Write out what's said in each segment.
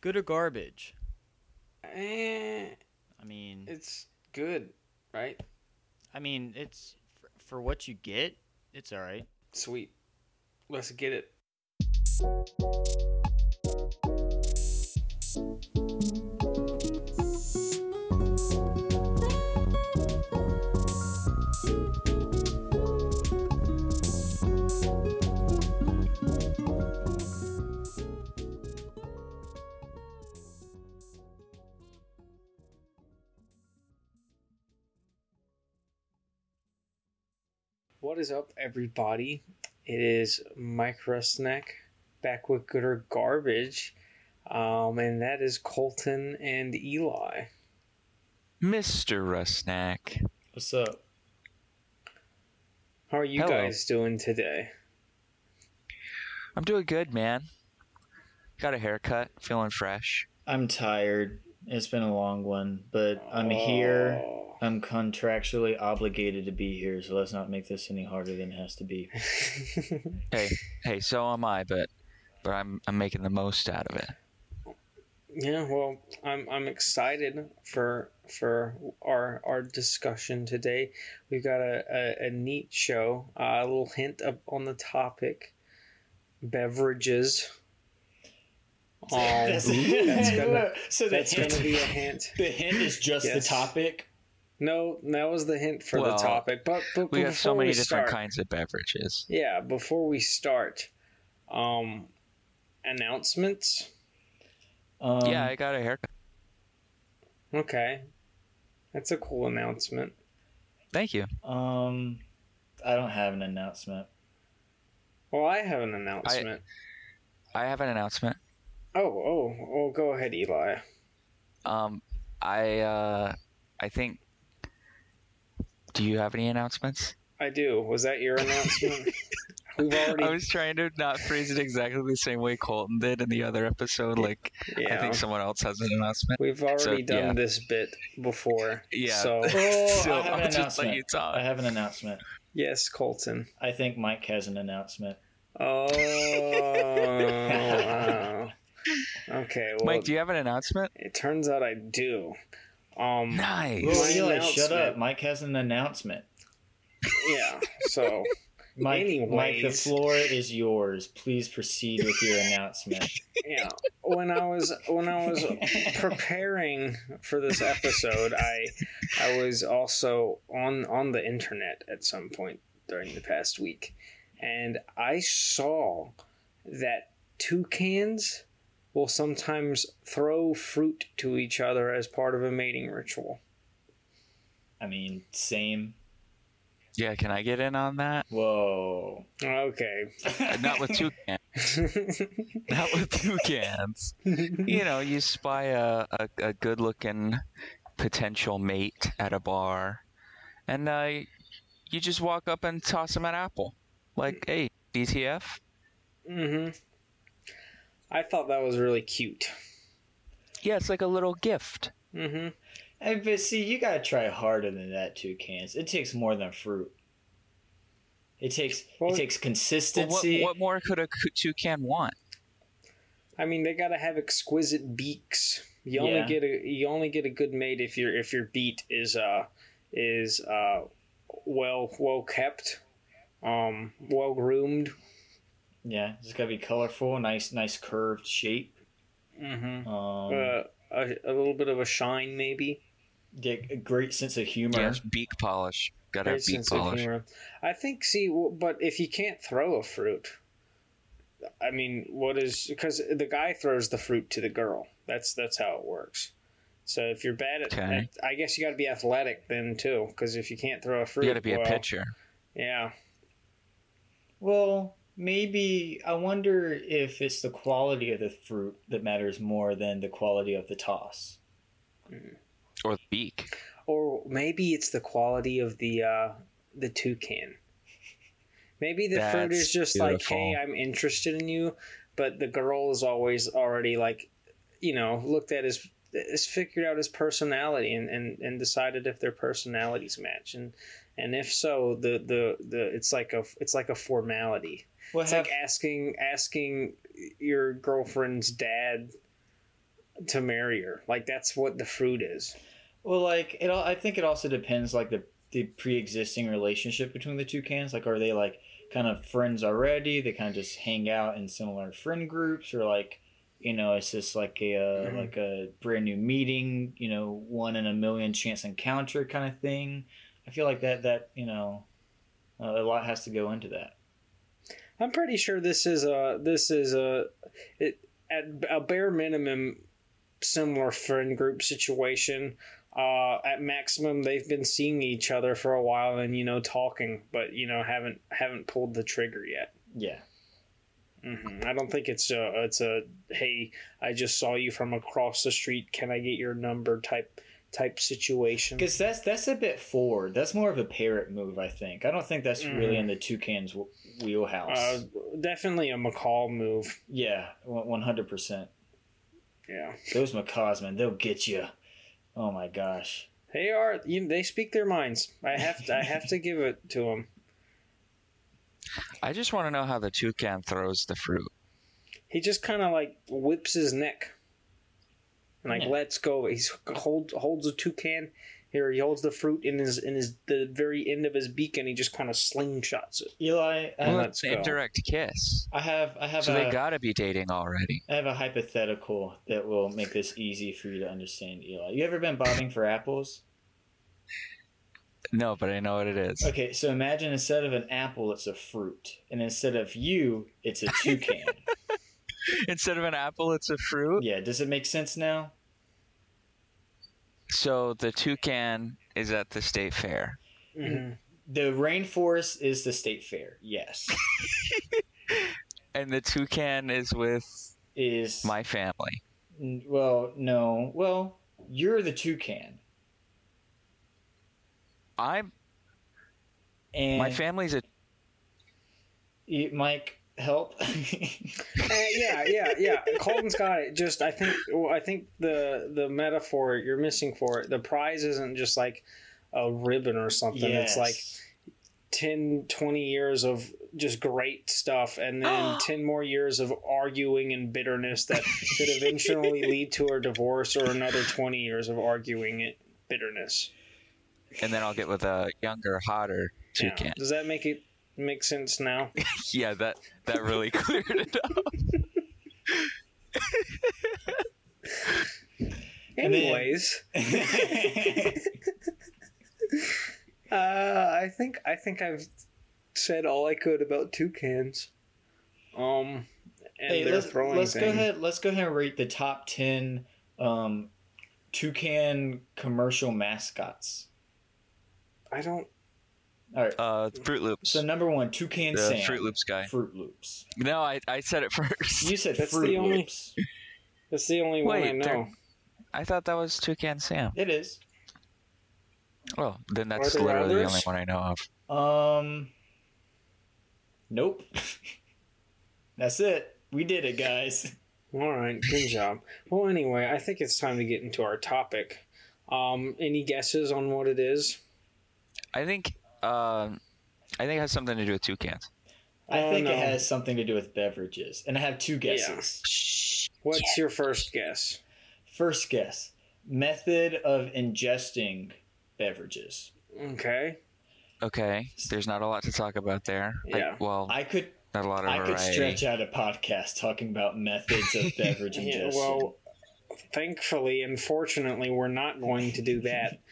Good or garbage? Eh, I mean, it's good, right? I mean, it's for, for what you get. It's all right. Sweet. Let's get it. What is up, everybody? It is Mike Rusnack back with Good or Garbage, um, and that is Colton and Eli. Mr. Rusnack. What's up? How are you Hello. guys doing today? I'm doing good, man. Got a haircut, feeling fresh. I'm tired. It's been a long one, but I'm here. Oh. I'm contractually obligated to be here, so let's not make this any harder than it has to be. Hey, hey, so am I, but but I'm I'm making the most out of it. yeah, well, I'm I'm excited for for our our discussion today. We've got a, a, a neat show. Uh, a little hint up on the topic: beverages. Um, that's gonna so the that's hint, gonna be a hint. the hint is just Yes. the topic. No, that was the hint for Well, the topic. But, but We have so many different start, kinds of beverages. Yeah, before we start, um, announcements. Um, yeah, I got a haircut. Okay, that's a cool announcement. Thank you. Um, I don't have an announcement. Well, I have an announcement. I have an announcement. Oh, oh, oh, go ahead, Eli. Um, I uh, I think. Do you have any announcements? I do. Was that your announcement? We've already. I was trying to not phrase it exactly the same way Colton did in the other episode. Like, yeah, I think someone else has an announcement. we've already so, done yeah. this bit before. Yeah. So Oh, So I have I'll an announcement. you talk. I have an announcement. yes, Colton. I think Mike has an announcement. Oh. wow. Okay. Well, Mike, do you have an announcement? it turns out I do. Um. Nice. Whoa, My Eli, shut up. Mike has an announcement. Yeah. So. Mike, Mike, the floor is yours. Please proceed with your announcement. yeah when i was when i was preparing for this episode i i was also on on the internet at some point during the past week and i saw that toucans will sometimes throw fruit to each other as part of a mating ritual I mean, same. Yeah, can I get in on that? Whoa. okay Not with two cans. Not with two cans. You know, you spy a, a, a good looking potential mate at a bar, and uh, you just walk up and toss him an apple. Like, hey, DTF? hmm i thought that was really cute Yeah, it's like a little gift. Mm hmm Hey, but see, you gotta try harder than that, two cans. It takes more than fruit. It takes Well- it takes Well, what, consistency. what more could a c- toucan want? I mean, they gotta have exquisite beaks. You only Yeah. get a you only get a good mate if your if your beat is uh is uh well well kept, um well groomed. Yeah, it's gotta be colorful, nice, nice curved shape. Mm-hmm. Um, Uh, a, a little bit of a shine maybe. yeah, a great sense of humor. Yes, beak polish. Gotta beak sense of polish. humor. I think. See, but if you can't throw a fruit, I mean, what is because the guy throws the fruit to the girl. That's that's how it works. So if you're bad at, Okay. at I guess you got to be athletic then too. Because if you can't throw a fruit, You gotta be a pitcher. Yeah. Well, maybe I wonder if it's the quality of the fruit that matters more than the quality of the toss. Or the beak. Or maybe it's the quality of the uh, the toucan. Maybe the fruit is just like, hey, I'm interested in you, but the girl is always already like, you know, looked at his, has figured out his personality and, and, and decided if their personalities match, and and if so, the the the it's like a it's like a formality. Well, It's have, like asking asking your girlfriend's dad to marry her. Like that's what the fruit is. Well, like it. all I think it also depends, like the the pre-existing relationship between the two cans. Like, are they like kind of friends already? They kind of just hang out in similar friend groups, or like, you know, it's just like a uh, Mhm. like a brand new meeting. You know, one in a million chance encounter kind of thing. I feel like that that you know, uh, a lot has to go into that. I'm pretty sure this is a this is a it at a bare minimum similar friend group situation. Uh, at maximum, they've been seeing each other for a while and you know talking, but you know haven't haven't pulled the trigger yet. Yeah. Hmm I don't think it's a it's a hey I just saw you from across the street. Can I get your number type type situation? Because that's that's a bit forward. That's more of a parrot move, I think. I don't think that's really Mhm. in the toucan's wheelhouse. Uh, definitely a macaw move. yeah, one hundred percent. Yeah, Those macaws, man, they'll get you. Oh my gosh. they are. You, they speak their minds. I have to. I have to give it to them. I just want to know how the toucan throws the fruit. He just kind of like whips his neck, and like Yeah. lets go. He hold holds a toucan. Here he holds the fruit in his in his the very end of his beak, and he just kind of slingshots it. Eli, I Well, Well, have, it's let's an indirect kiss. I have, I have So a, they gotta be dating already. I have a hypothetical that will make this easy for you to understand, Eli. You ever been bobbing for apples? No, but I know what it is. Okay, so imagine instead of an apple, it's a fruit, and instead of you, it's a toucan. Instead of an apple, it's a fruit. yeah, does it make sense now? So the toucan is at the state fair. hmm The rainforest is the state fair. Yes, And the toucan is with is my family. Well, no. Well, you're the toucan, I'm and my family's a You- Mike, help. Uh, yeah, yeah, yeah. Colton's got it. Just I think well, I think the the metaphor you're missing for it. The prize isn't just like a ribbon or something. It's like 10, 20 years of just great stuff, and then ten more years of arguing and bitterness that could eventually lead to a divorce, or another twenty years of arguing it bitterness. And then I'll get with a younger, hotter Yeah. toucan. Does that make it make sense now? Yeah, that that really cleared it up. Anyways. Uh, I think I think I've said all I could about toucans. Um, and hey, let's, let's go ahead. Let's go ahead and rate the top ten um, toucan commercial mascots. I don't. All right. Uh, Froot Loops. So number one, toucan the Sam. Froot Loops guy. Froot Loops. No, I, I said it first. You said That's Fruit the only- Loops. That's the only one I know. I thought that was Toucan Sam. It is. Well, then that's there literally the only one I know of. Um. Nope. That's it. We did it, guys. All right, good job. Well, anyway, I think it's time to get into our topic. Um, any guesses on what it is? I think um, I think it has something to do with toucans. I Oh, think no. it has something to do with beverages, and I have two guesses. What's your first guess? First guess: method of ingesting beverages. Okay. Okay, there's not a lot to talk about there. I- Yeah. well, I could not a lot of I could stretch out a podcast talking about methods of beverage Yeah, well, thankfully, unfortunately, we're not going to do that.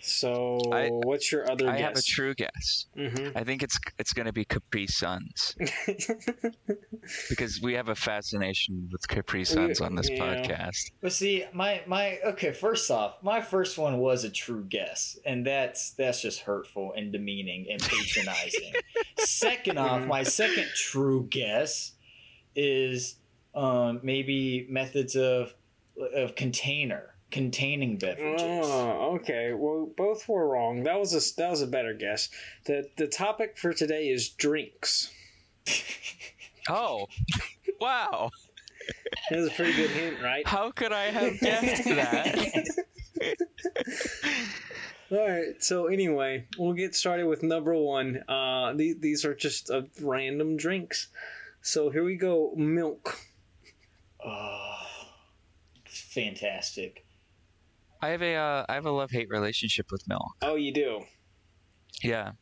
So, I- what's your other I guess? have a true guess. hmm I think it's it's going to be Capri Suns because we have a fascination with Capri Suns on this yeah. podcast. But see, my my okay. First off, my first one was a true guess, and that's that's just hurtful and demeaning and patronizing. second off, Mhm. my second true guess is um, maybe methods of of container containing beverages. Oh, okay. Well, both were wrong. That was a that was a better guess. the The topic for today is drinks. Oh, wow! That was a pretty good hint, right? How could I have guessed that? All right. So anyway, we'll get started with number one. Uh, these these are just uh, random drinks. So here we go. Milk. Oh, fantastic. I have a uh, I have a love hate relationship with milk. Oh, you do. Yeah,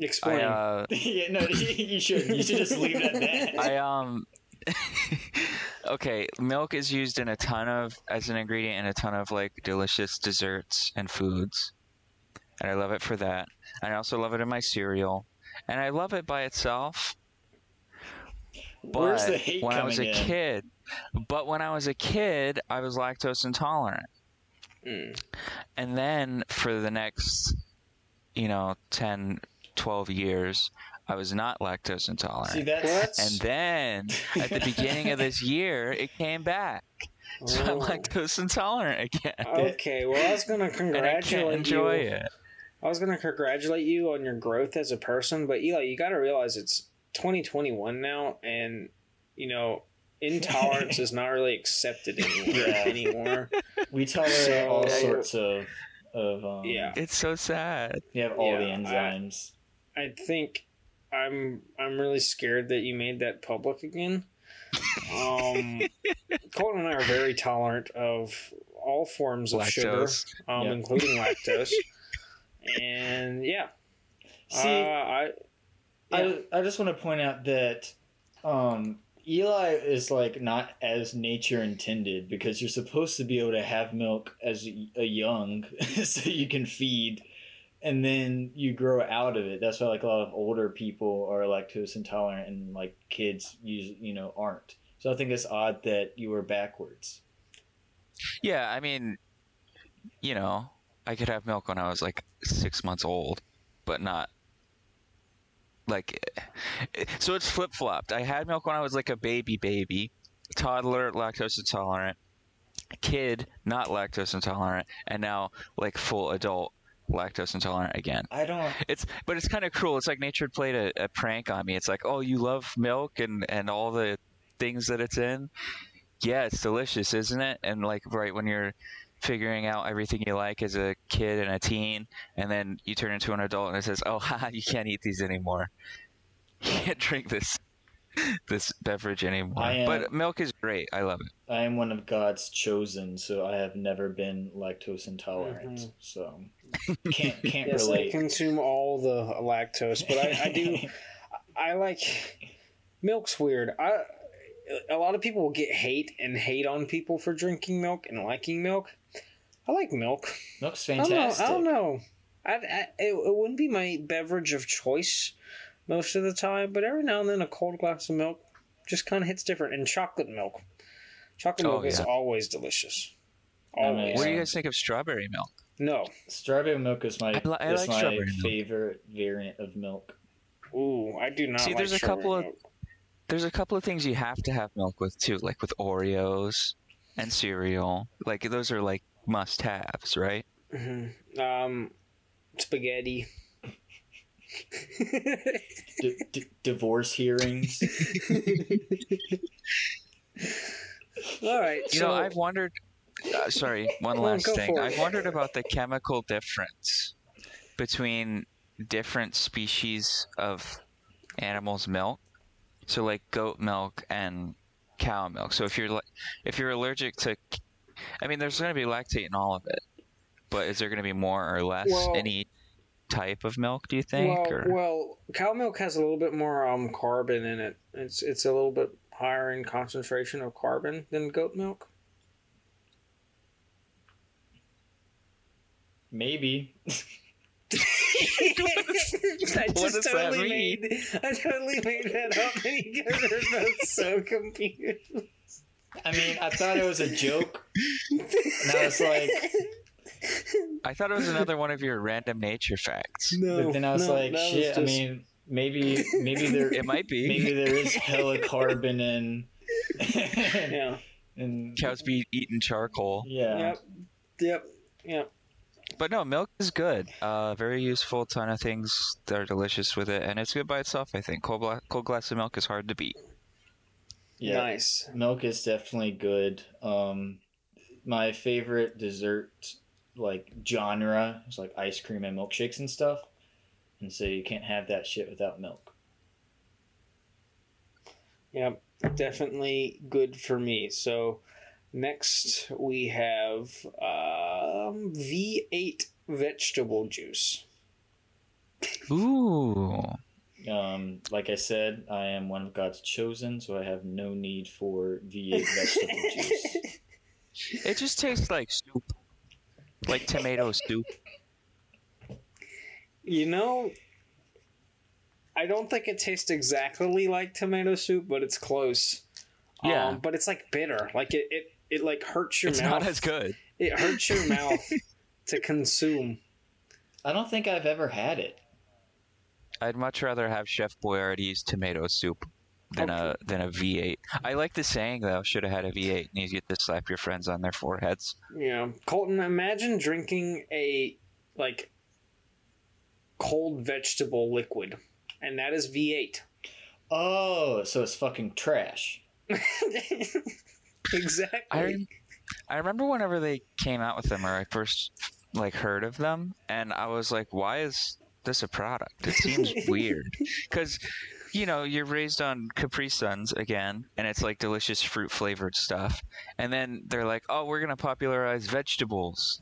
Explain. I uh, yeah, no, you should. You should just leave it at that. I um. okay, milk is used in a ton of as an ingredient in a ton of like delicious desserts and foods, and I love it for that. And I also love it in my cereal, and I love it by itself. But Where's the hate when I was a in? kid, but when I was a kid, I was lactose intolerant. Mm. And then for the next, you know, 10, 12 years, I was not lactose intolerant. See, that's and then at the beginning of this year, it came back. So I'm Oh. lactose intolerant again. Okay, well, I was gonna And I congratulate can't enjoy you. it. I was gonna congratulate you on your growth as a person, but Eli, you got to realize it's 2021 now, and you know intolerance is not really accepted anymore. Yeah. anymore. we tolerate So- all sorts of of um, Yeah. It's so sad. You have all the Yeah, I- enzymes. I think I'm I'm really scared that you made that public again. Um, Colton and I are very tolerant of all forms of Lactose. sugar, um, Yeah. including lactose. And yeah, See, uh, I yeah. I I just want to point out that um, Eli is like not as nature intended because you're supposed to be able to have milk as a young so you can feed and then you grow out of it. That's why like a lot of older people are lactose intolerant and like kids use you know aren't. So I think it's odd that you were backwards. Yeah, I mean, you know, I could have milk when I was like six months old, but not like. Eh, so it's flip flopped. I had milk when I was like a baby, baby, toddler, lactose intolerant, kid, not lactose intolerant, and now like full adult, lactose intolerant again. I don't. It's but it's kind of cruel. It's like nature played a, a prank on me. It's like, oh, you love milk and and all the things that it's in. Yeah, it's delicious, isn't it? And like right when you're figuring out everything you like as a kid and a teen, and then you turn into an adult and it says, oh, haha, you can't eat these anymore. You can't drink this this beverage anymore. Am- But milk is great. I love it. I am one of God's chosen, so I have never been lactose intolerant. Mhm. So can't can't yes, I relate. consume all the lactose, but I, I do. I like milk's weird. I a lot of people will get hate and hate on people for drinking milk and liking milk. I like milk. Milk's I don't know. fantastic. I don't know. I, I it, it wouldn't be my beverage of choice most of the time, but every now and then a cold glass of milk just kind of hits different. And chocolate milk, chocolate Oh, milk is always delicious. I Always. What do you guys think of strawberry milk? No. Strawberry milk is my I li- I is like my strawberry milk. favorite variant of milk. Ooh, I do not. See, like there's a strawberry couple of- milk. There's a couple of things you have to have milk with too, like with Oreos and cereal. Like those are like must-haves, right? Mhm. Um, spaghetti. D- d- divorce hearings. All right. You so, know, I've wondered. Uh, sorry, one last go thing. I've wondered about the chemical difference between different species of animals' milk. So, like goat milk and cow milk. So, if you're like, if you're allergic to, I mean, there's going to be lactate in all of it, but is there going to be more or less Well- any type of milk? Do you think? well, or? well, cow milk has a little bit more um carbon in it. It's it's a little bit higher in concentration of carbon than goat milk. Maybe. I just totally made I totally made that up, and you guys are both so confused. I mean, I thought it was a joke. And I was like, I thought it was another one of your random nature facts. no, but then I was no, like, that was shit. I mean, maybe maybe there It might be. maybe there is hella carbon in. yeah, and Cows be eating charcoal. yeah. yep, yep, yep. But no, milk is good. Uh, very useful. Ton of things that are delicious with it, and it's good by itself. I think cold, gla- cold glass of milk is hard to beat. Yeah. Nice. Milk is definitely good. Um, my favorite dessert like genre is like ice cream and milkshakes and stuff. And so you can't have that shit without milk. Yep, definitely good for me. So, Next, we have um, V8 vegetable juice. Ooh. Um, like I said, I am one of God's chosen, so I have no need for V8 vegetable juice. It just tastes like soup. Like tomato soup. You know, I don't think it tastes exactly like tomato soup, but it's close. Yeah. Um, but it's like bitter. Like it, it, it like hurts your It's mouth. not as good. It hurts your mouth to consume. I don't think I've ever had it. I'd much rather have Chef Boyardee's tomato soup than a than a V8. I like the saying though. Should have had a V8, and you get to slap your friends on their foreheads. Yeah, Colton, imagine drinking a like cold vegetable liquid, and that is V8. Oh, so it's fucking trash. exactly. I I remember whenever they came out with them, or I first like heard of them, and I was like, "Why is this a product? It seems weird." Because you know you're raised on Capri Suns again, and it's like delicious fruit flavored stuff, and then they're like, "Oh, we're gonna popularize vegetables,"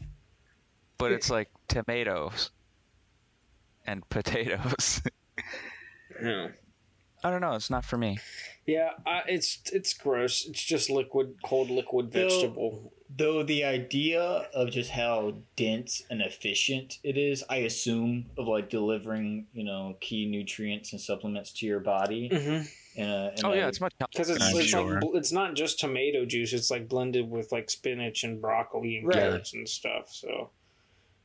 but it's like tomatoes and potatoes. Yeah. I don't know. It's not for me. Yeah, uh, it's it's gross. It's just liquid, cold liquid Bill- vegetable. Though the idea of just how dense and efficient it is, I assume, of like delivering, you know, key nutrients and supplements to your body. Mm-hmm. In a, in Oh a- yeah, it's much. Because it's, it's sure. like it's not just tomato juice. It's like blended with like spinach and broccoli and Right. carrots and stuff. So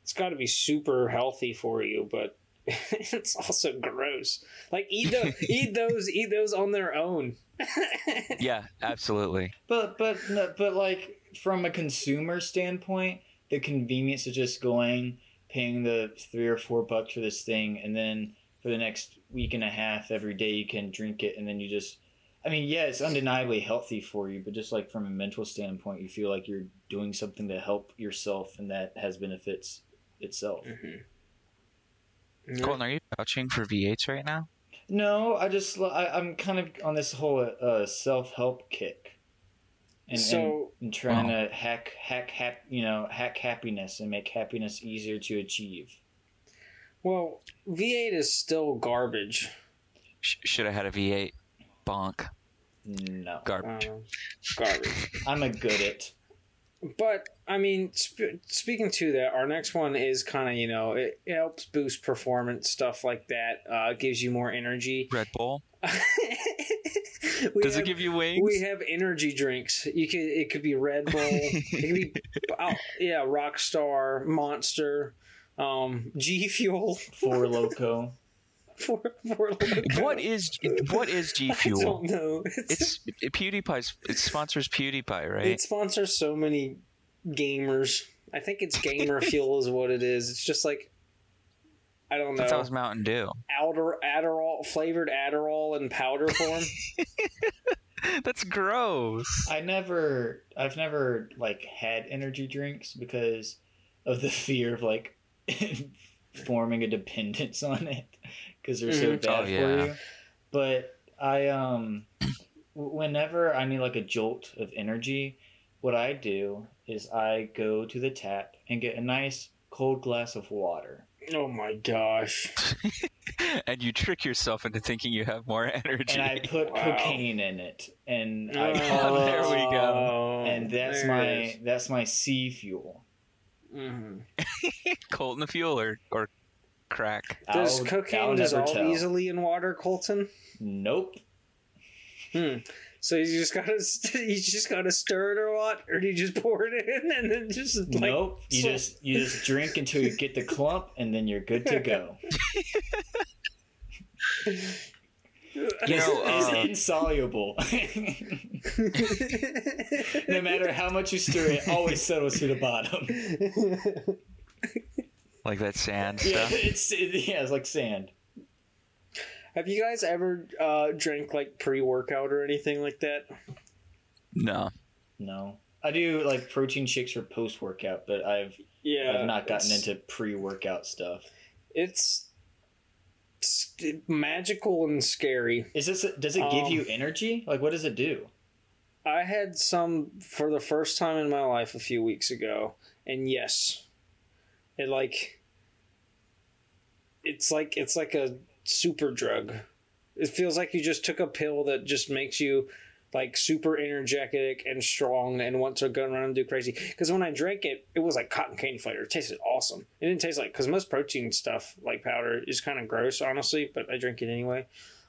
it's got to be super healthy for you, but it's also gross. Like eat those, eat those, eat those on their own. yeah, absolutely. But but but like from a consumer standpoint, the convenience of just going, paying the three or four bucks for this thing, and then for the next week and a half, every day you can drink it, and then you just. I mean, yeah, it's undeniably healthy for you, but just like from a mental standpoint, you feel like you're doing something to help yourself, and that has benefits itself. Colton, are you vouching for V8s right now? No, I just I, I'm kind of on this whole uh, self help kick, and, and So and trying to hack hack hap, you know hack happiness and make happiness easier to achieve. well, V8 is still garbage. Sh- should have had a V8. Bonk. No, Garbage. Uh, garbage. I'm a good at. But I mean, sp- speaking to that, our next one is kind of you know it, it helps boost performance stuff like that. Uh, gives you more energy. Red Bull. We Does have- it give you wings? We have energy drinks. You could it could be Red Bull. it could be oh, yeah, Rockstar, Monster, um, G Fuel. Four Loco. For, for what is what is G I Fuel? I don't know. It's, It's PewDiePie's. It sponsors PewDiePie, right? it sponsors so many gamers. I think it's Gamer Fuel is what it is. It's just like I don't know. thought that was Mountain Dew. Adder, Adderall flavored Adderall in powder form. That's gross. I never, I've never like had energy drinks because of the fear of like forming a dependence on it because they're so Mhm. bad Oh, for you. But I um, whenever I need like a jolt of energy, what I do is I go to the tap and get a nice cold glass of water. Oh my gosh! and you trick yourself into thinking you have more energy. and I put Wow. cocaine in it, and I Oh, call it, there we go. and that's There my that's my sea fuel. Mhm. Colton the Fuel or, or crack. Does I'll- cocaine I'll dissolve tell. easily in water, Colton? Nope. Hmm. So you just gotta you just gotta stir it a lot, or do you just pour it in and then just like nope. You so- just you just drink until you get the clump, and then you're good to go. You know, it's uh, insoluble. no matter how much you stir it, it always settles to the bottom. like that sand Yeah, stuff. it's it, yeah, it's like sand. Have you guys ever uh, drank like pre workout or anything like that? No. No, I do like protein shakes for post workout, but I've Yeah, I've not gotten into pre workout stuff. It's, it's magical and scary. Is this does it give Um, you energy? Like what does it do? I had some for the first time in my life a few weeks ago, and yes, it like it's like it's like a super drug. It feels like you just took a pill that just makes you like super energetic and strong and want to go around and do crazy. Because when I drank it, it was like cotton candy flavor. It tasted awesome. It didn't taste like because most protein stuff like powder is kind of gross, honestly. But I drink it anyway.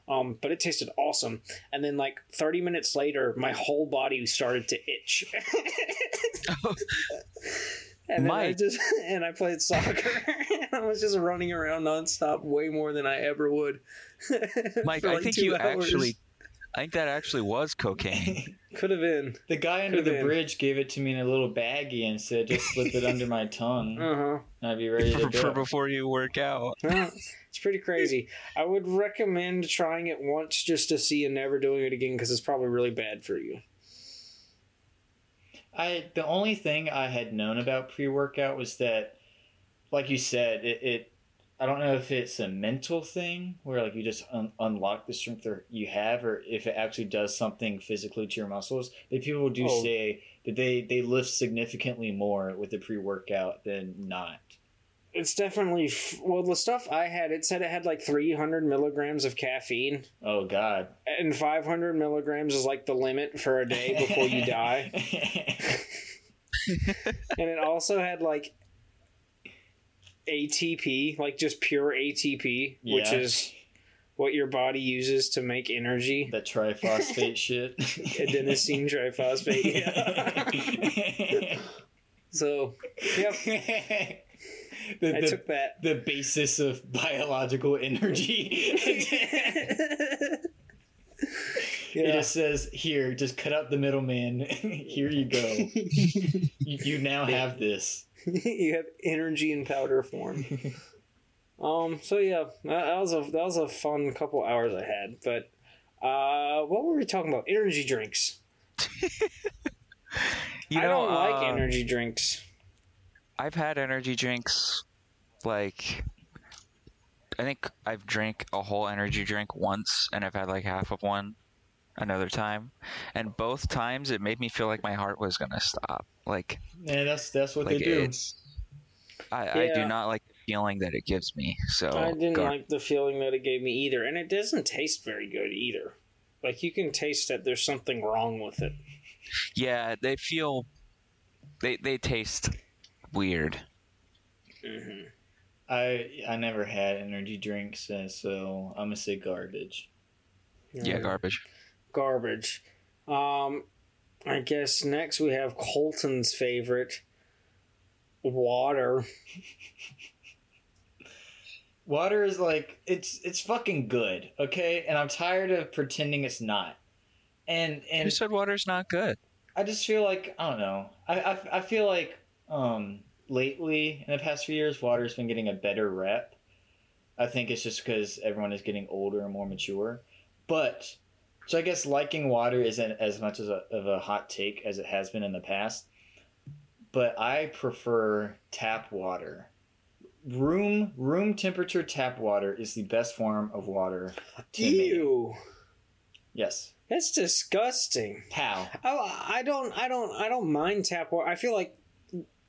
Um, but it tasted awesome. And then like 30 minutes later, my whole body started to itch. and I Mike. just and I played soccer. I was just running around nonstop, way more than I ever would. Mike, for, I like, think you hours. actually, I think that actually was cocaine. could have been. The guy under Could've the been. bridge gave it to me in a little baggie and said, "Just slip it under my tongue, Uh huh. and I'd be ready to for, for go." before you work out. It's pretty crazy. I would recommend trying it once just to see and never doing it again because it's probably really bad for you. I the only thing I had known about pre workout was that, like you said, it, it. I don't know if it's a mental thing where like you just un- unlock the strength that you have, or if it actually does something physically to your muscles. But people do Oh. say that they they lift significantly more with the pre workout than not. It's definitely f- well. The stuff I had, it said it had like 300 milligrams of caffeine, Oh God! and 500 milligrams is like the limit for a day before you die. and it also had like ATP, like just pure ATP, which is what your body uses to make energy. that triphosphate shit. Adenosine triphosphate. Yeah. so, yep, the, I the, took that. the basis of biological energy. It just says here, just cut out the middleman. here you go. You, you now have this. you have energy in powder form. um. So yeah, that, that was a that was a fun couple hours I had. But uh, what were we talking about? Energy drinks. You I know, don't like uh, energy drinks. I've had energy drinks, like, I think I've drank a whole energy drink once, and I've had like half of one another time, and both times it made me feel like my heart was gonna stop. Like, Yeah, that's that's what like they do. it's. I, I do not like the feeling that it gives me. So I didn't gar- like the feeling that it gave me either, and it doesn't taste very good either. Like you can taste that there's something wrong with it. Yeah, they feel. They they taste weird. hmm I I never had energy drinks, uh, so I'm gonna say garbage. Yeah, garbage. garbage. Um, I guess next we have Colton's favorite, water. Water is like it's it's fucking good, okay? And I'm tired of pretending it's not. And and you said water's not good? I just feel like I don't know. I I, I feel like um lately in the past few years, water's been getting a better rep. I think it's just because everyone is getting older and more mature. But so I guess liking water isn't as much as a, of a hot take as it has been in the past. But I prefer tap water. Room room temperature tap water is the best form of water to me. Yes. that's disgusting. How? I, I don't, I don't, I don't mind tap water. I feel like,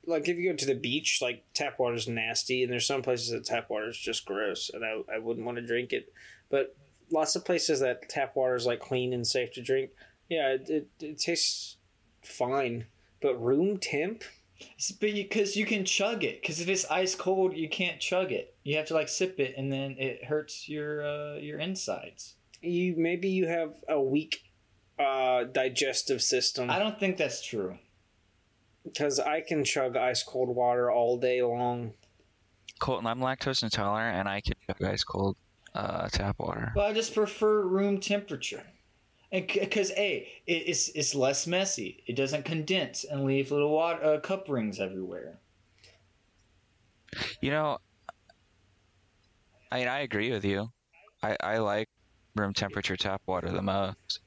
like if you go to the beach, like tap water's nasty, and there's some places that tap water is just gross, and I, I wouldn't want to drink it. But lots of places that tap water is like clean and safe to drink. Yeah, it, it, it tastes fine. But room temp, But because you, can chug it, because if it's ice cold, you can't chug it. You have to like sip it, and then it hurts your uh, your insides. you maybe you have a weak uh, digestive system I don't think that's true. Because I can chug ice cold water all day long. Colton, I'm lactose intolerant, and I can chug ice cold uh, tap water. But I just prefer room temperature, and because a it, it's it's less messy. It doesn't condense and leave little water, uh, cup rings everywhere. You know, I mean, I agree with you. I, I like room temperature tap water the most.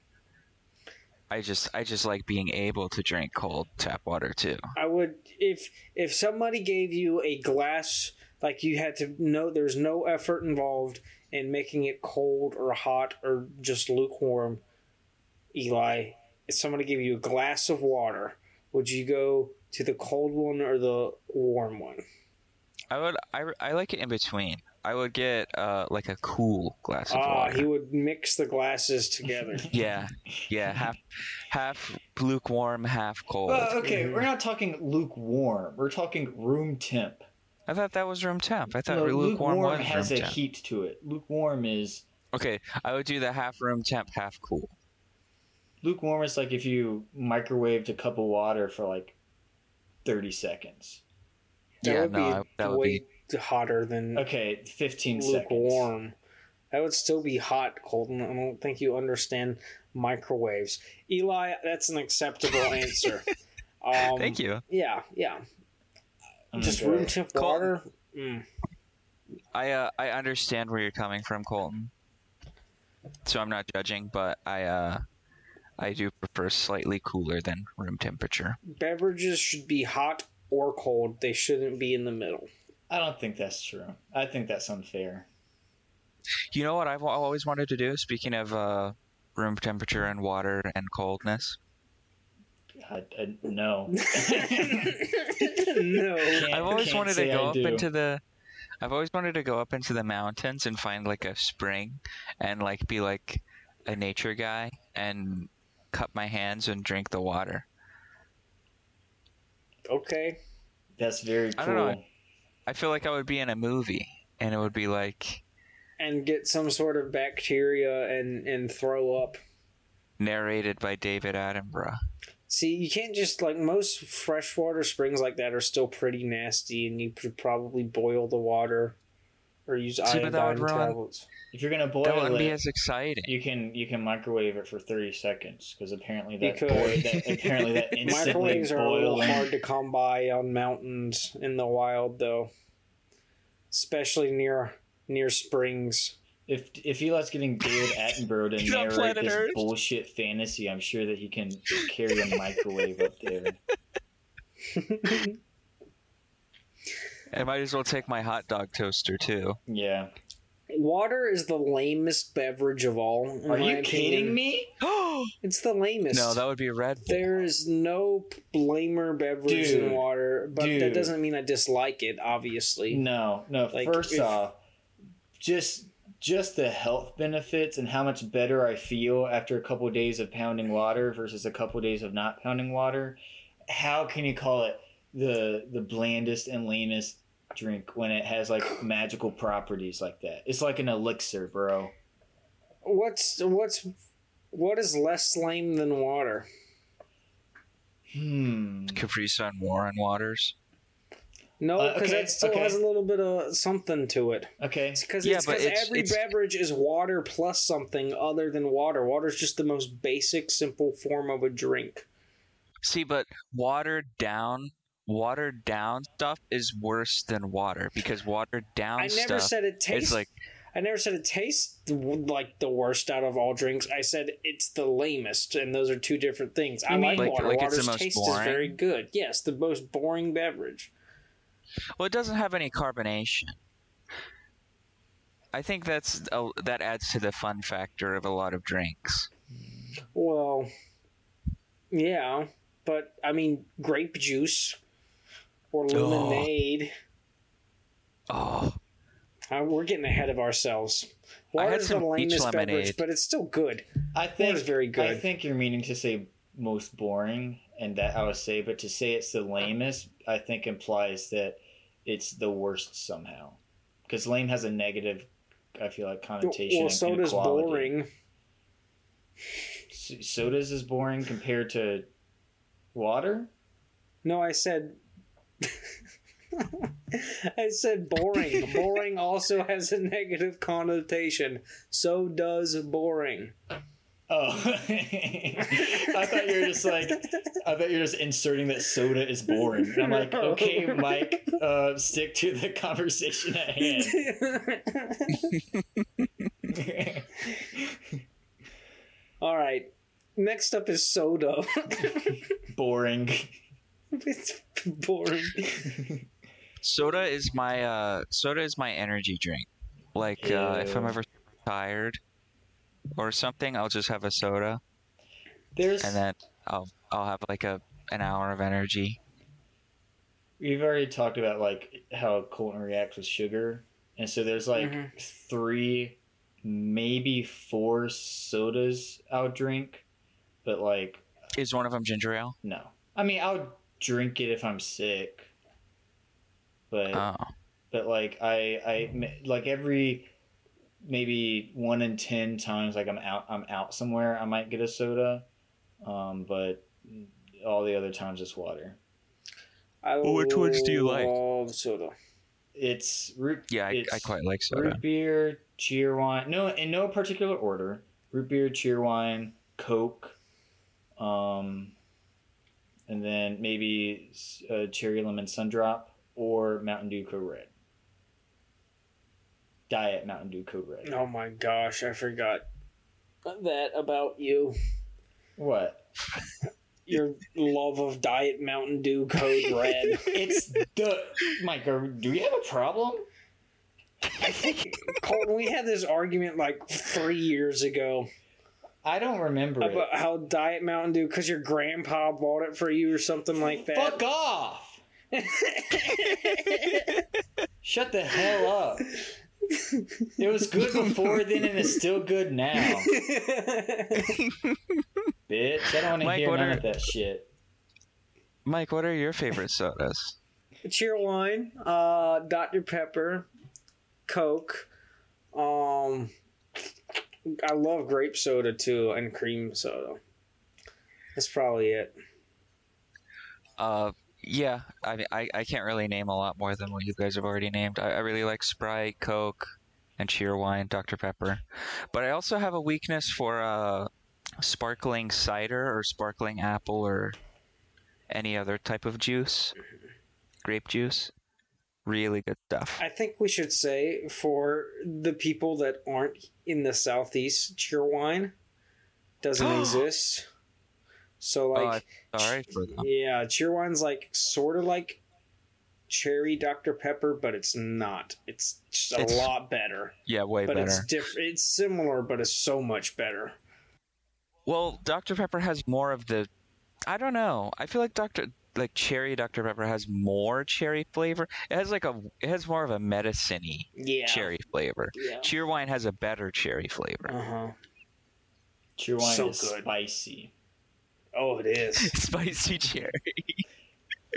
I just I just like being able to drink cold tap water too. I would if if somebody gave you a glass like you had to know there's no effort involved in making it cold or hot or just lukewarm. Eli, if somebody gave you a glass of water, would you go to the cold one or the warm one? I would. I, I like it in between. I would get uh like a cool glass of Ah, water. he would mix the glasses together. Yeah, yeah, half half lukewarm, half cold. Well, okay, we're not talking lukewarm. We're talking room temp. I thought that was room temp. I thought No, lukewarm, lukewarm was has room a temp. heat to it. Lukewarm is Okay, I would do the half room temp, half cool. lukewarm is like if you microwaved a cup of water for like thirty seconds. That yeah, would no, be I- that would way be. Hotter than Okay, fifteen seconds. lukewarm. That would still be hot, Colton. I don't think you understand microwaves. Eli, that's an acceptable answer. Um, Thank you. Yeah, yeah. I'm Just room temp Colton. water. Mm. I uh, I understand where you're coming from, Colton. So I'm not judging, but I uh, I do prefer slightly cooler than room temperature. Beverages should be hot or cold. They shouldn't be in the middle. I don't think that's true. I think that's unfair. You know what I've always wanted to do? Speaking of uh, room temperature and water and coldness, I, I, no. no. Can't- I've always wanted to go I up do. into the. I've always wanted to go up into the mountains and find like a spring, and like be like a nature guy and cup my hands and drink the water. Okay. That's very I cool. I feel like I would be in a movie, and it would be like And get some sort of bacteria and, and throw up. narrated by David Attenborough. See, you can't just like most freshwater springs like that are still pretty nasty, and you should probably boil the water or use See, but that iodine would ruin- tablets. If you're gonna boil it, That wouldn't it, be as exciting. you can you can microwave it for thirty seconds because apparently that, could. boil, that apparently that instantly Microwaves are a little hard to come by on mountains in the wild, though, especially near near springs. If if Eli's getting David Attenborough to He's on narrate planet this Earth. bullshit fantasy, I'm sure that he can carry a microwave up there. I might as well take my hot dog toaster too. Yeah. Water is the lamest beverage of all. Are my you kidding opinion. me? It's the lamest. no, that would be Red Bull. There is no blamer beverage Dude. than water, but that doesn't mean I dislike it. Obviously, No, no. Like, first if- off, just just the health benefits and how much better I feel after a couple days of pounding water versus a couple days of not pounding water. How can you call it the the blandest and lamest drink when it has like magical properties like that? It's like an elixir, bro. what's what's what is less lame than water? Hmm. Capri Sun Roarin' Waters. No, Uh, because okay, that still okay. has a little bit of something to it. Okay. Because Yeah, it's but because it's- every it's- beverage is water plus something other than water. Water is just the most basic, simple form of a drink. See, but watered down, watered down stuff is worse than water because watered down I never said it tastes. like I never said it tastes like the worst out of all drinks. I said it's the lamest, and those are two different things. I You like, mean- Like- water. like it's the Water's most taste is very good. Yes, the most boring beverage. well, it doesn't have any carbonation. I think that's a, that adds to the fun factor of a lot of drinks. Well, yeah, but I mean, grape juice or lemonade. Oh, Uh, we're getting ahead of ourselves. I had Water's the some peach lamest lemonade. beverage, but it's still good. I think Water's very good. I think you're meaning to say most boring, and that I would say, but to say it's the lamest, I think implies that it's the worst somehow. Because lame has a negative, I feel like connotation. Well, and soda's inequality. boring. S- Sodas is boring compared to water. No, I said. I said boring. boring also has a negative connotation. So does boring. Oh, I thought you were just like, I thought you were just inserting that soda is boring. And I'm like, okay, Mike, uh, stick to the conversation at hand. All right. Next up is soda. boring. it's boring. soda is my uh, soda is my energy drink. Like uh, if I'm ever tired or something, I'll just have a soda. There's and then I'll I'll have like a an hour of energy. we've already talked about like how Colton reacts with sugar, and so there's like Mhm. three, maybe four sodas I'll drink, but like Is one of them ginger ale? no. I mean, I'll drink it if I'm sick, but Oh, but like I I like every maybe one in ten times like I'm out I'm out somewhere I might get a soda, um, but all the other times it's water. I Well, which ones do you like? love soda. It's root. yeah, I, it's I quite like soda. root beer, Cheerwine. No, in no particular order. Root beer, Cheerwine, Coke, um, and then maybe uh, cherry lemon sundrop or Mountain Dew Code Red. Diet Mountain Dew Code Red. Oh my gosh, I forgot that about you. What? Your love of Diet Mountain Dew Code Red. It's the Mike. Are, do we have a problem? I think Colton, we had this argument like three years ago I don't remember it. about how Diet Mountain Dew, because your grandpa bought it for you or something like that. Fuck off! Shut the hell up. It was good before then and it's still good now. Bitch, I don't want to Mike, hear none are- of that shit. Mike, what are your favorite sodas? Cheerwine, uh, Dr. Pepper, Coke. Um, I love grape soda too, and cream soda. That's probably it. Uh, yeah, I mean, I, I can't really name a lot more than what you guys have already named. I, I really like Sprite, Coke, and Cheerwine, Dr. Pepper. But I also have a weakness for uh, sparkling cider or sparkling apple or any other type of juice, grape juice. Really good stuff. I think we should say for the people that aren't in the southeast, Cheerwine doesn't exist. So Oh, like, Sorry for them. yeah, Cheerwine's like sort of like cherry Dr Pepper, but it's not. It's just a It's lot better. Yeah, way But better. it's different. It's similar, but it's so much better. Well, Dr. Pepper has more of the. I don't know. I feel like Dr. Like cherry Dr. Pepper has more cherry flavor. It has like a. It has more of a medicine-y Yeah. cherry flavor. Yeah. Cheerwine has a better cherry flavor. Uh huh. Cheerwine So is good. spicy. Oh, it is. Spicy cherry.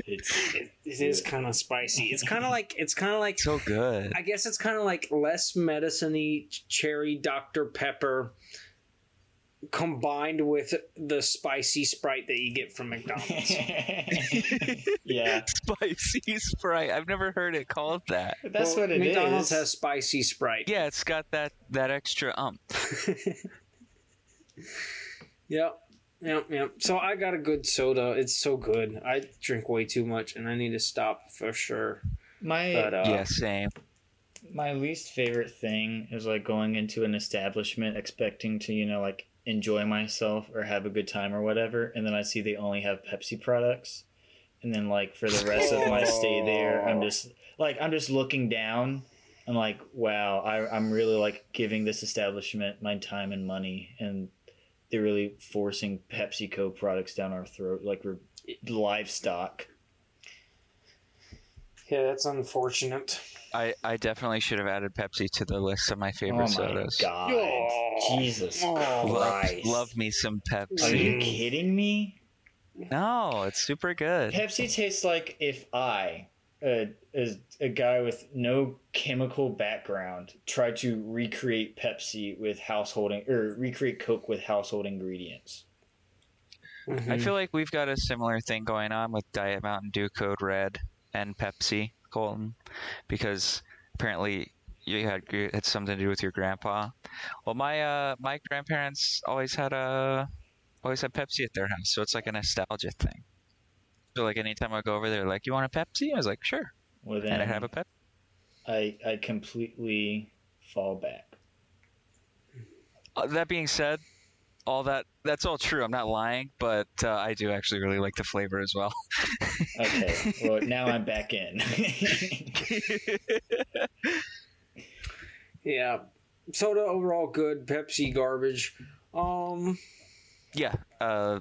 It's It, it is kind of spicy. It's kind of like it's kind of like So good. I guess it's kind of like less medicine-y cherry Dr Pepper combined with the spicy Sprite that you get from McDonald's. yeah, Spicy Sprite. I've never heard it called that. that's Well, what it is. McDonald's has spicy Sprite. Yeah, it's got that that extra um. Yep. Yep, yep. So I got a good soda. It's so good. I drink way too much, and I need to stop for sure. my But uh, yeah, same. my least favorite thing is like going into an establishment expecting to you know like enjoy myself or have a good time or whatever and then i see they only have pepsi products and then like for the rest of my stay there i'm just like i'm just looking down i'm like wow I, i'm really like giving this establishment my time and money and they're really forcing pepsico products down our throat like we're livestock yeah, that's unfortunate. I I definitely should have added Pepsi to the list of my oh favorite my sodas. Oh. god jesus Oh. Love, christ love me some Pepsi. are you kidding me No, it's super good. Pepsi tastes like if I, uh, as a guy with no chemical background, tried to recreate Pepsi with householding or recreate Coke with household ingredients. I Mhm. feel like we've got a similar thing going on with Diet Mountain Dew Code Red and Pepsi, Colton, because apparently you had had something to do with your grandpa. Well, my uh my grandparents always had a always had Pepsi at their house, so it's like a nostalgia thing. So like anytime I go over there, like you want a Pepsi? I was like sure, Well, and I have a Pepsi. I I completely fall back. Uh, that being said, all that that's all true. I'm not lying, but uh, I do actually really like the flavor as well. Okay, well now I'm back in. Yeah. Soda overall good. Pepsi garbage. Um. Yeah. Uh,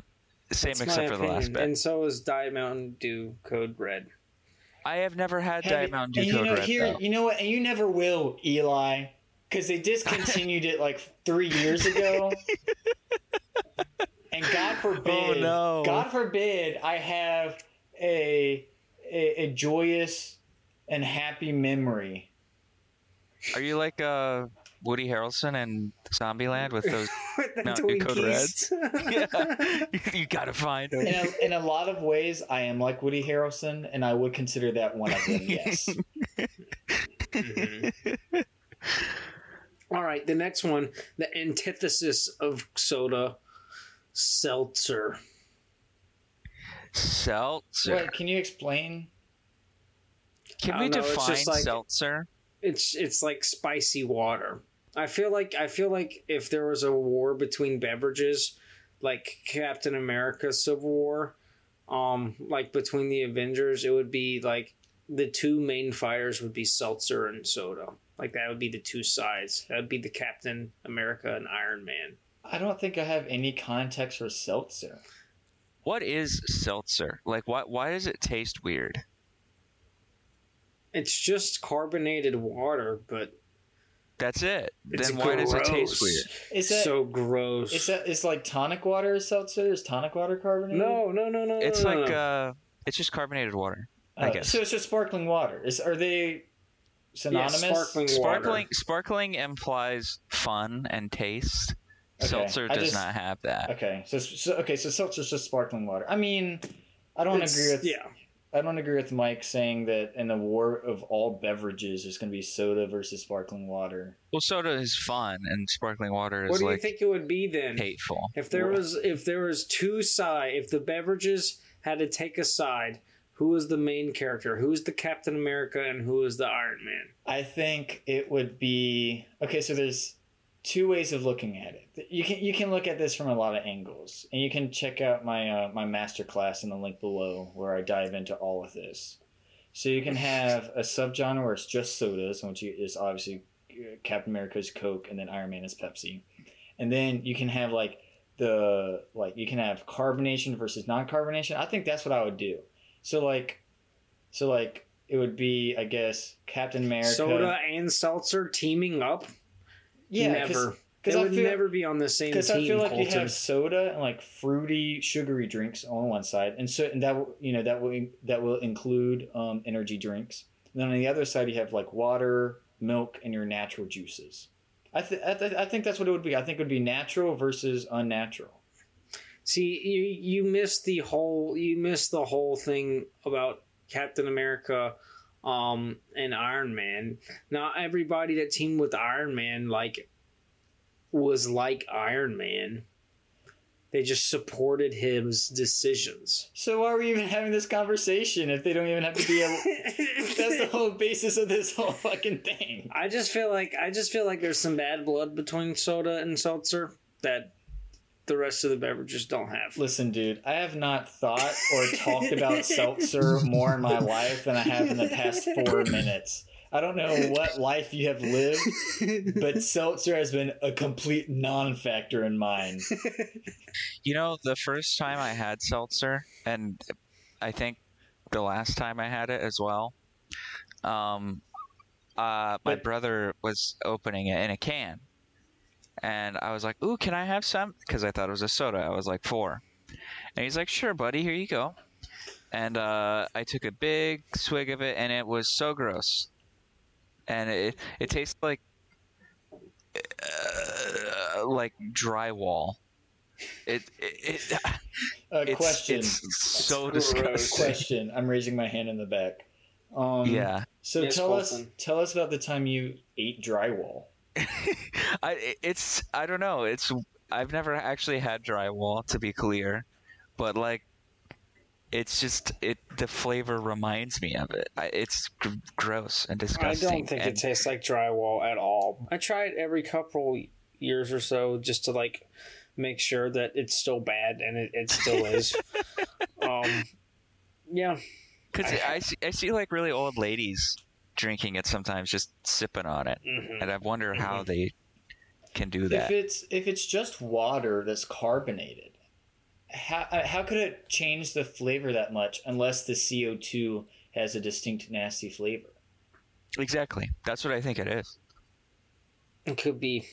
same except for the last bit. And so is Diet Mountain Dew Code Red. I have never had Have Diet Mountain Dew and you Code know, Red. here, though. you know what? And you never will, Eli, because they discontinued it like three years ago. and God forbid, Oh, no. God forbid, I have a, a a joyous and happy memory. Are you like uh, Woody Harrelson in Zombieland with those? With the Mountain Dew Code Twinkies. yeah, you gotta find them. In a, in a lot of ways, I am like Woody Harrelson, and I would consider that one of them. Yes. Mhm. All right, the next one, the antithesis of soda, seltzer. Seltzer. Wait, can you explain? Can we know, define like- seltzer? It's it's like spicy water. I feel like I feel like if there was a war between beverages, like Captain America Civil War, um, like between the Avengers, it would be like the two main fighters would be seltzer and soda. Like that would be the two sides. That would be the Captain America and Iron Man. I don't think I have any context for seltzer. What is seltzer? Like, why? Why does it taste weird? It's just carbonated water, but That's it. it's then why does it taste gross. weird? Is that so gross? is that is like tonic water is seltzer? Is tonic water carbonated? no, no, no, no. It's no, like no. uh, it's just carbonated water. I Oh, guess. So it's just sparkling water. Is are they synonymous? sparkling water. Sparkling sparkling implies fun and taste. Okay, Seltzer does just- not have that. Okay, so, so okay, so seltzer's just sparkling water. I mean, I don't It's- agree with yeah. I don't agree with Mike saying that in the war of all beverages, there's going to be soda versus sparkling water. Well, soda is fun, and sparkling water What do you think it would be then? hateful. If there was if there was two side, if the beverages had to take a side, who is the main character? Who is the Captain America and who is the Iron Man? I think it would be okay. So there's two ways of looking at it. You can you can look at this from a lot of angles, and you can check out my uh, my master class in the link below where I dive into all of this. So you can have a subgenre where it's just sodas, which is obviously uh, Captain America's Coke, and then Iron Man is Pepsi, and then you can have like the like you can have carbonation versus non-carbonation. I think that's what I would do. So like, so like it would be I guess Captain America Soda and seltzer teaming up? Yeah, never. because they I would feel never be on the same because. I feel like you have soda and like fruity, sugary drinks on one side, and so and that will you know that will that will include um, energy drinks. And then on the other side, you have like water, milk, and your natural juices. I, th- I, th- I think that's what it would be. I think it would be natural versus unnatural. See, you you missed the whole you missed the whole thing about Captain America um and Iron Man. Not everybody that teamed with Iron Man like was like Iron Man. They just supported his decisions. So why are we even having this conversation if they don't even have to be? able That's the whole basis of this whole fucking thing. I just feel like I just feel like there's some bad blood between soda and seltzer that the rest of the beverages don't have. Listen, dude, I have not thought or talked about seltzer more in my life than I have in the past four minutes. I don't know what life you have lived, but seltzer has been a complete non factor in mine. You know, the first time I had seltzer, and I think the last time I had it as well. Um, uh, my But- brother was opening it in a can, and I was like, "Ooh, can I have some?" Because I thought it was a soda. I was like four, and he's like, "Sure, buddy, here you go." And uh, I took a big swig of it, and it was so gross, and it it tastes like uh, like drywall. It it, it Uh, it's, question. it's so gross. disgusting. question. I'm raising my hand in the back. Um, Yeah, So Yes, tell us, tell us about the time you ate drywall. I it's I don't know. It's I've never actually had drywall to be clear, but like it's just it the flavor reminds me of it. I, it's gr- gross and disgusting. I don't think and it tastes like drywall at all. I try it every couple years or so just to like make sure that it's still bad, and it, it still is. um, yeah, Because I, see, I see like really old ladies drinking it sometimes, just sipping on it, mhm. and I wonder how Mhm. they can do that. If that. it's if it's just water that's carbonated, how uh, how could it change the flavor that much unless the CO two has a distinct nasty flavor? Exactly. That's what I think it is. It could be.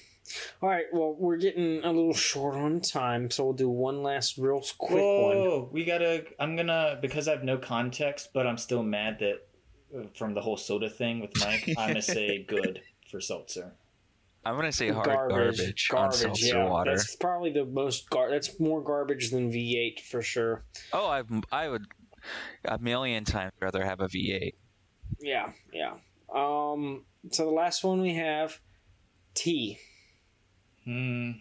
All right. Well, we're getting a little short on time, so we'll do one last real quick one. We gotta. I'm gonna because I have no context, but I'm still mad that from the whole soda thing with Mike. I'm gonna say good for seltzer. I'm gonna say hard garbage, on seltzer yeah. water. That's probably the most gar. That's more garbage than V8 for sure. Oh, I I would a million times rather have a V8. Yeah, yeah. Um. So the last one we have, tea. Hmm.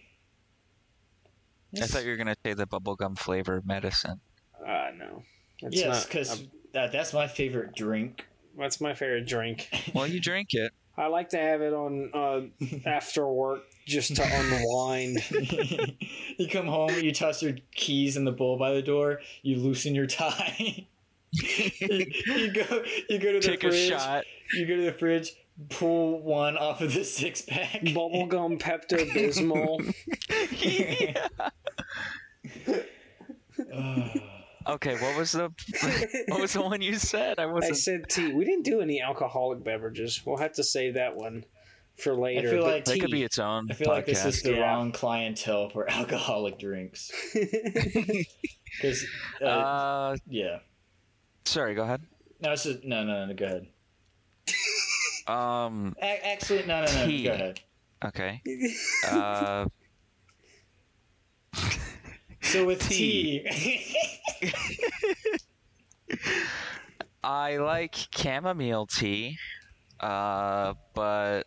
I thought you were gonna say the bubblegum flavor medicine. Uh no. That's yes, because that, that's my favorite drink. That's my favorite drink. Well, you drink it. I like to have it on uh, after work just to unwind. you come home, you toss your keys in the bowl by the door, you loosen your tie. you, you go, you go to the Take a fridge. shot. You go to the fridge, pull one off of the six pack. Bubblegum Pepto Bismol. Okay, what was the what was the one you said? I I wasn't. said tea. We didn't do any alcoholic beverages. We'll have to save that one for later. feel like that could be its own I feel like this is the Yeah. wrong clientele for alcoholic drinks. Because, uh, Uh, yeah. sorry. Go ahead. No, it's just, no, no, no, go ahead. Um. A- actually, no, no, no, Tea. go ahead. Okay. Uh. So with Tea. tea, I like chamomile tea, uh, but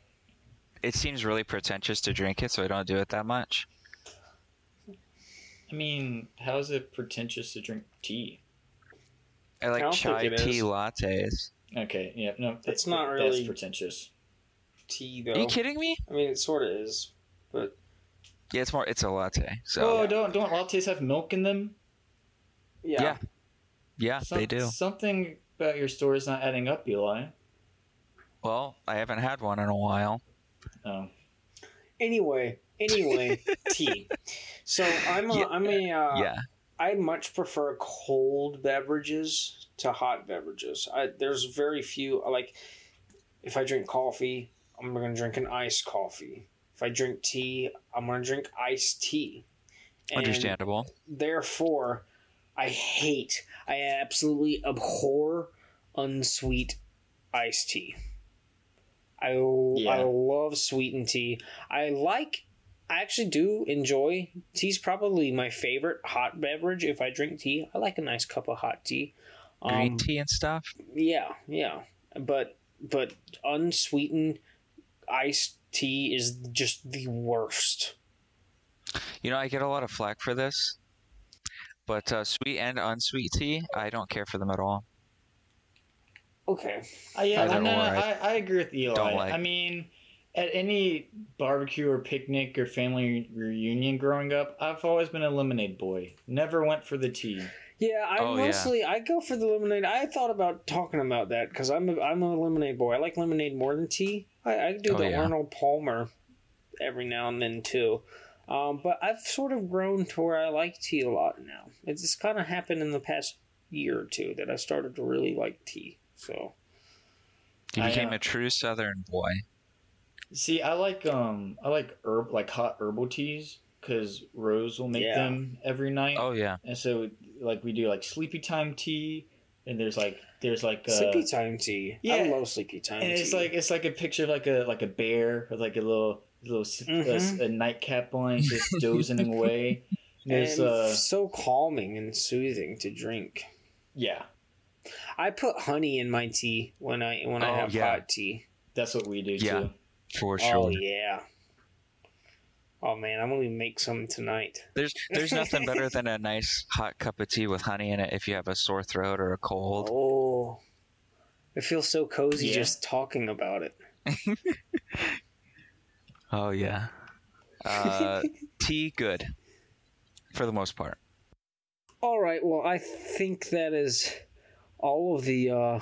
it seems really pretentious to drink it, so I don't do it that much. I mean, how is it pretentious to drink tea? I like don't chai tea is. lattes. Okay, yeah, no, That's that- not That's pretentious. tea though. Are though. you kidding me? I mean, it sort of is, but Yeah, it's more. It's a latte. So oh, don't don't lattes have milk in them? yeah. Yeah. yeah, Some- they do. Something about your store is not adding up, Eli. Well, I haven't had one in a while. Oh, Anyway, anyway, tea. So I'm a, Yeah. I'm a uh, yeah. I much prefer cold beverages to hot beverages. I, there's very few like if I drink coffee, I'm gonna drink an iced coffee. If I drink tea, I'm gonna drink iced tea. And Understandable. Therefore, I hate, I absolutely abhor unsweet iced tea. I, Yeah. I love sweetened tea. I like, I actually do enjoy tea's probably my favorite hot beverage. If I drink tea, I like a nice cup of hot tea. Green Um, tea and stuff. yeah, yeah, but but unsweetened iced tea is just the worst. You know, I get a lot of flack for this, but uh, sweet and unsweet tea, I don't care for them at all. Okay, Uh, yeah, I, no, no, I, I I agree with Eli. don't like. I mean, at any barbecue or picnic or family reunion growing up, I've always been a lemonade boy. Never went for the tea. Yeah, I Oh, yeah. mostly I go for the lemonade. I thought about talking about that because I'm a, I'm a lemonade boy. I like lemonade more than tea. I, I do Oh, the yeah. Arnold Palmer every now and then too. Um, but I've sort of grown to where I like tea a lot now. It's just kind of happened in the past year or two that I started to really like tea. So You I, became uh, a true Southern boy. See, I like um, I like herb like hot herbal teas because Rose will make Yeah. them every night. Oh yeah, And so, like, we do like sleepy time tea, and there's like there's like uh, sleepy time tea. Yeah, I love sleepy time and tea. it's like it's like a picture of like a like a bear with like a little little s- Mhm. a, a nightcap on, just dozing away. There's and uh so calming and soothing to drink. yeah, I put honey in my tea when I when I Oh, have yeah. hot tea. that's what we do Yeah. too. for Oh sure. yeah. Oh man, I'm gonna make some tonight. There's there's nothing better than a nice hot cup of tea with honey in it if you have a sore throat or a cold. Oh, it feels so cozy Yeah. just talking about it. Oh yeah. Uh, tea good, for the most part. All right, well, I think that is all of the uh,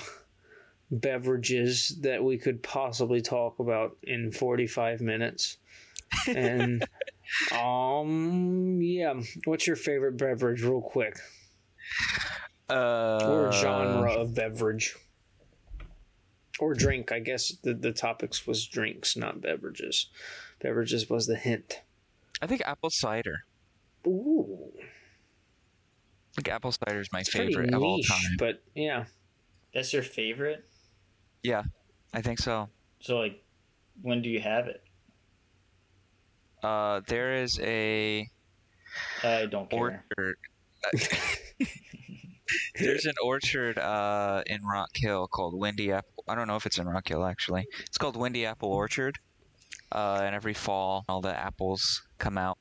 beverages that we could possibly talk about in 45 minutes. And Um, yeah. What's your favorite beverage, real quick, Uh, or genre of beverage, or drink? I guess the the topics was drinks, not beverages. Beverages was the hint. I think apple cider. Ooh, I think apple cider is my it's pretty favorite of all time. but yeah. That's your favorite. Yeah, I think so. So like, when do you have it? Uh, there is a I don't care. orchard. There's an orchard uh, in Rock Hill called Windy Apple. I don't know if it's in Rock Hill actually. It's called Windy Apple Orchard. Uh, and every fall, all the apples come out.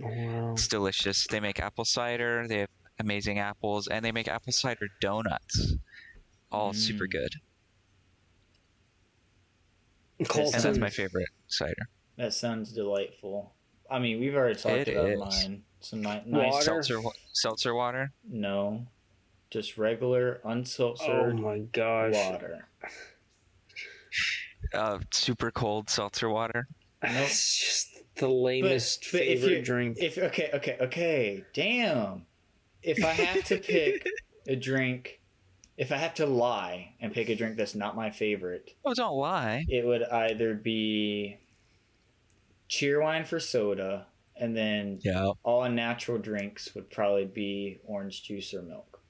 Wow. It's delicious. They make apple cider. They have amazing apples, and they make apple cider donuts. All super Mm. good. And that's my favorite cider. That sounds delightful. I mean, we've already talked It about is. mine. Some ni- nice. Water? Seltzer, seltzer water. No, just regular Oh my gosh. water. Uh, super cold seltzer water. It's just the lamest but if favorite you- drink. If okay, okay, okay, damn. If I have to pick a drink, if I have to lie and pick a drink that's not my favorite, Oh, don't lie. it would either be cheerwine for soda, and then Yeah. all natural drinks would probably be orange juice or milk.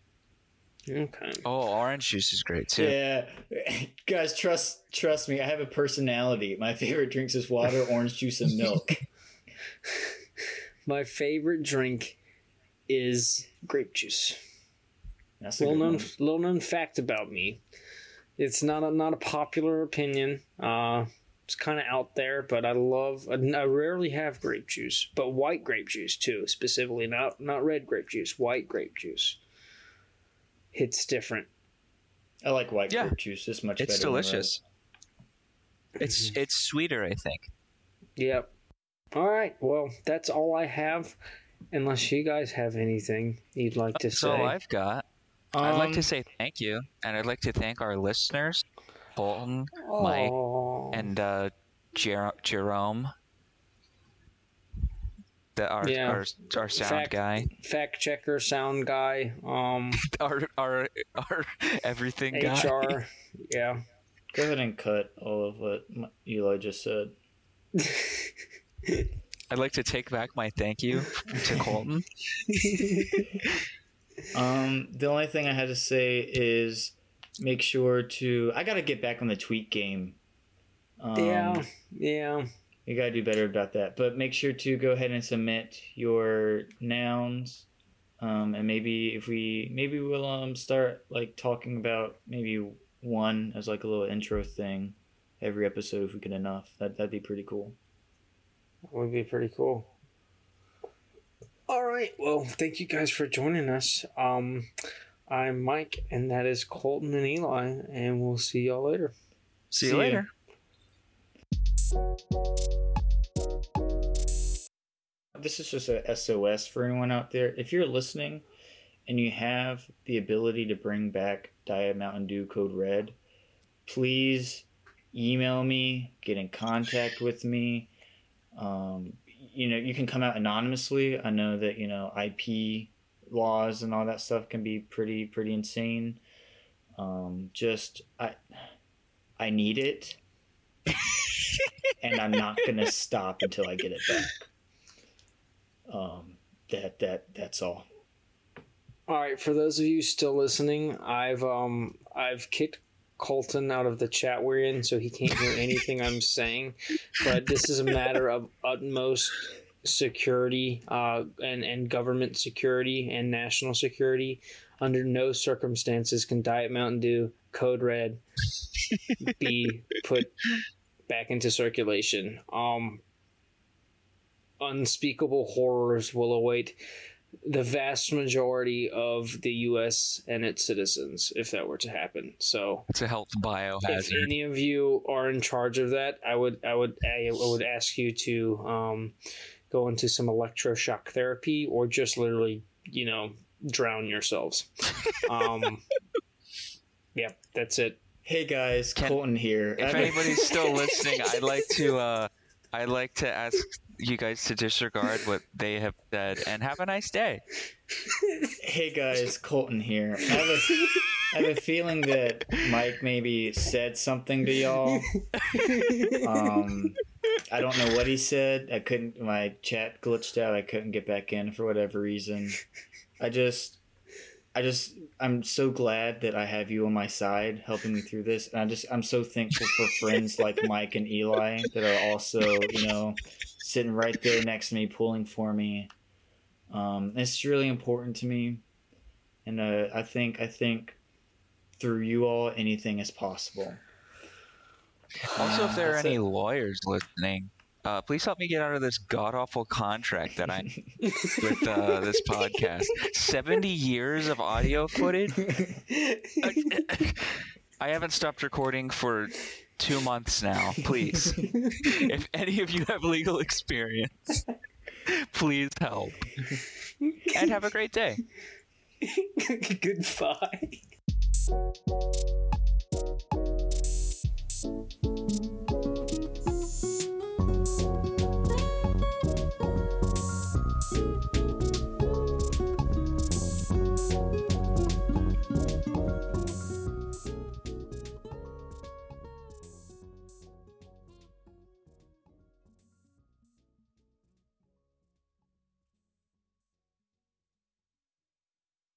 Okay. Oh, orange juice is great too. Yeah, guys, trust trust me. I have a personality. My favorite drinks is water, orange juice, and milk. My favorite drink is grape juice. That's a Little known, little known fact about me. It's not a not a popular opinion. Uh, it's kind of out there, but I love. I rarely have grape juice, but white grape juice too, specifically not not red grape juice, white grape juice. Hits different. I like white Yeah. grape juice. It's much It's better. than red. delicious. It's it's sweeter, I think. Yep. All right. Well, that's all I have. Unless you guys have anything you'd like to That's say. all I've got. I'd like to Um, say thank you, and I'd like to thank our listeners, Colton Mike, and uh, Jer- Jerome, the our, Yeah. our our sound Fact- guy, fact checker, sound guy, um, our our our everything guy. HR. yeah. Go ahead and cut all of what Eli just said. I'd like to take back my thank you to Colton. Um, the only thing I had to say is make sure to. I got to get back on the tweet game. Um, yeah. Yeah. You gotta do better about that. But make sure to go ahead and submit your nouns. Um, and maybe if we maybe we'll um start like talking about maybe one as like a little intro thing every episode if we get enough. That that'd be pretty cool. Would be pretty cool. All right. Well, thank you guys for joining us. Um, I'm Mike, and that is Colton and Eli, and we'll see y'all later. See, See you ya. later. This is just a SOS for anyone out there. If you're listening and you have the ability to bring back Diet Mountain Dew Code Red, please email me, get in contact with me. Um, you know, you can come out anonymously. I know that, you know, IP laws and all that stuff can be pretty, pretty insane. Um, just, I, I need it. and I'm not going to stop until I get it back. Um, that, that, that's all. All right, for those of you still listening, I've um I've kicked Colton out of the chat we're in, so he can't hear anything I'm saying. But this is a matter of utmost security, uh, and and government security and national security. Under no circumstances can Diet Mountain Dew Code Red be put back into circulation. Um, unspeakable horrors will await the vast majority of the U.S. and its citizens if that were to happen. So, It's a health if any of you are in charge of that, I would, I would, I would ask you to um, go into some electroshock therapy or just literally, you know, drown yourselves. Um, yeah, that's it. Hey guys, Can- Colton here. If I- anybody's still listening, I'd like to uh, I'd like to ask you guys to disregard what they have said and have a nice day. Hey guys, Colton here. I have, a, I have a feeling that Mike maybe said something to y'all. Um, I don't know what he said. I couldn't. My chat glitched out. I couldn't get back in for whatever reason. I just, I just, I'm so glad that I have you on my side, helping me through this. And I just, I'm so thankful for friends like Mike and Eli that are also, you know, sitting right there next to me, pulling for me. Um, it's really important to me, and uh, I think, I think through you all, anything is possible. Also, if there are That's any it. lawyers listening, uh, please help me get out of this god awful contract that I'm with uh, this podcast. Seventy years of audio footage. I haven't stopped recording for two months now. Please, if any of you have legal experience, please help. And have a great day. Goodbye.